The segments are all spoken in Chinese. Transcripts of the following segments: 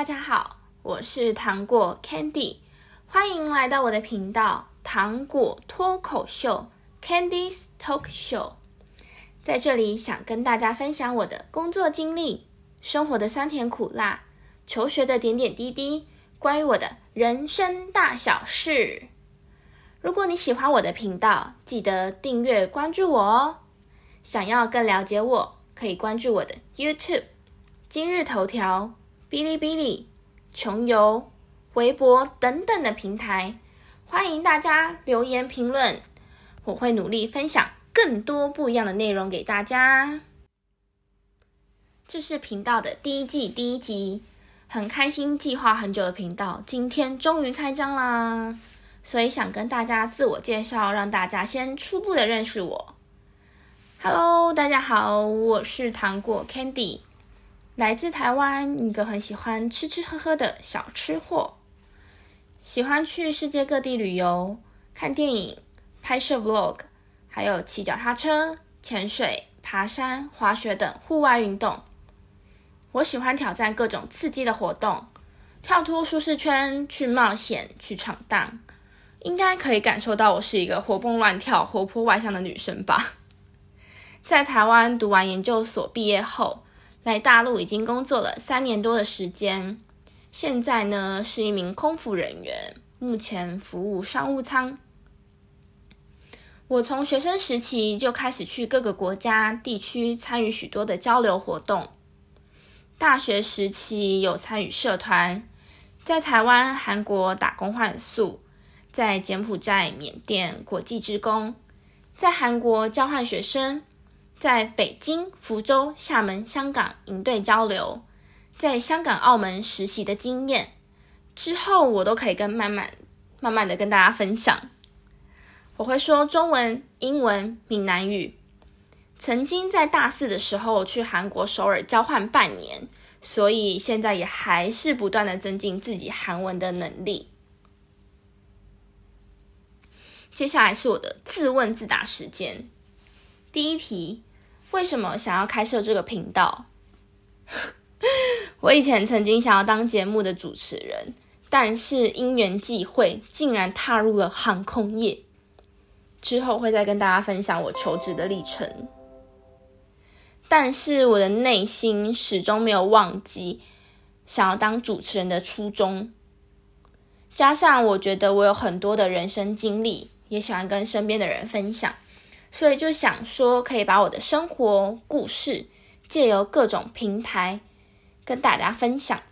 大家好，我是糖果 Candy，欢迎来到我的频道《糖果脱口秀》（Candy's Talk Show）。在这里，想跟大家分享我的工作经历、生活的酸甜苦辣、求学的点点滴滴，关于我的人生大小事。如果你喜欢我的频道，记得订阅关注我哦。想要更了解我，可以关注我的 YouTube、今日头条、哔哩哔哩、穷游、微博等等的平台。欢迎大家留言评论，我会努力分享更多不一样的内容给大家。这是频道的第一季第一集，很开心计划很久的频道，今天终于开张啦！所以想跟大家自我介绍，让大家先初步的认识我。Hello，大家好，我是糖果 Candy，来自台湾，一个很喜欢吃吃喝喝的小吃货，喜欢去世界各地旅游、看电影、拍摄 Vlog，还有骑脚踏车、潜水、爬山、滑雪等户外运动。我喜欢挑战各种刺激的活动，跳脱舒适圈，去冒险，去闯荡。应该可以感受到我是一个活蹦乱跳、活泼外向的女生吧。在台湾读完研究所毕业后，来大陆已经工作了三年多的时间。现在呢，是一名空服人员，目前服务商务舱。我从学生时期就开始去各个国家、地区参与许多的交流活动。大学时期有参与社团，在台湾、韩国打工换宿。在柬埔寨、缅甸国际志工，在韩国交换学生，在北京、福州、厦门、香港营队交流，在香港、澳门实习的经验，之后我都可以跟慢慢、慢慢的跟大家分享。我会说中文、英文、闽南语。曾经在大四的时候去韩国首尔交换半年，所以现在也还是不断的增进自己韩文的能力。接下来是我的自问自答时间。第一题：为什么想要开设这个频道？我以前曾经想要当节目的主持人，但是因缘际会，竟然踏入了航空业。之后会再跟大家分享我求职的历程。但是我的内心始终没有忘记想要当主持人的初衷。加上我觉得我有很多的人生经历。也喜欢跟身边的人分享，所以就想说可以把我的生活故事借由各种平台跟大家分享，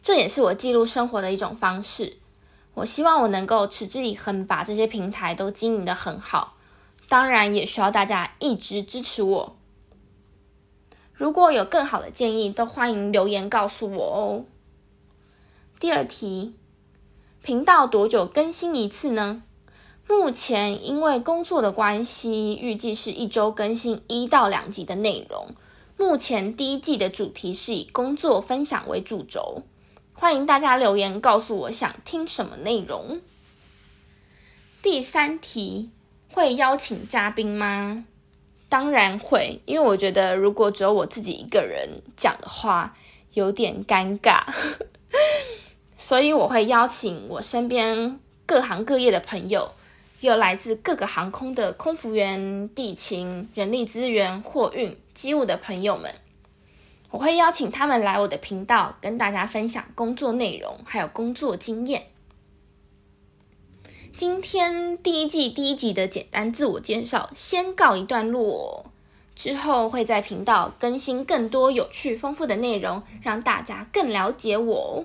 这也是我记录生活的一种方式。我希望我能够持之以恒，把这些平台都经营的很好。当然，也需要大家一直支持我。如果有更好的建议，都欢迎留言告诉我哦。第二题，频道多久更新一次呢？目前因为工作的关系，预计是一周更新一到两集的内容。目前第一季的主题是以工作分享为主轴，欢迎大家留言告诉我想听什么内容。第三题，会邀请嘉宾吗？当然会，因为我觉得如果只有我自己一个人讲的话，有点尴尬，所以我会邀请我身边各行各业的朋友。有来自各个航空的空服员、地勤、人力资源、货运、机务的朋友们，我会邀请他们来我的频道，跟大家分享工作内容，还有工作经验。今天第一季第一集的简单自我介绍先告一段落，之后会在频道更新更多有趣丰富的内容，让大家更了解我。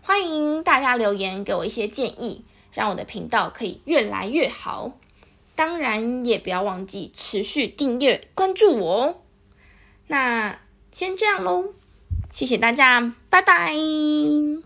欢迎大家留言给我一些建议。让我的频道可以越来越好，当然也不要忘记持续订阅关注我哦。那先这样喽，谢谢大家，拜拜。